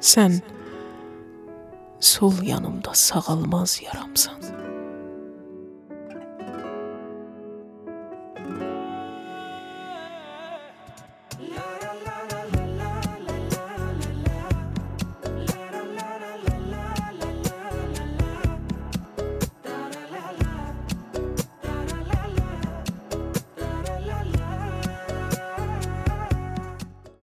Sən sol yanımda sağalmaz yaramsan. Yeah.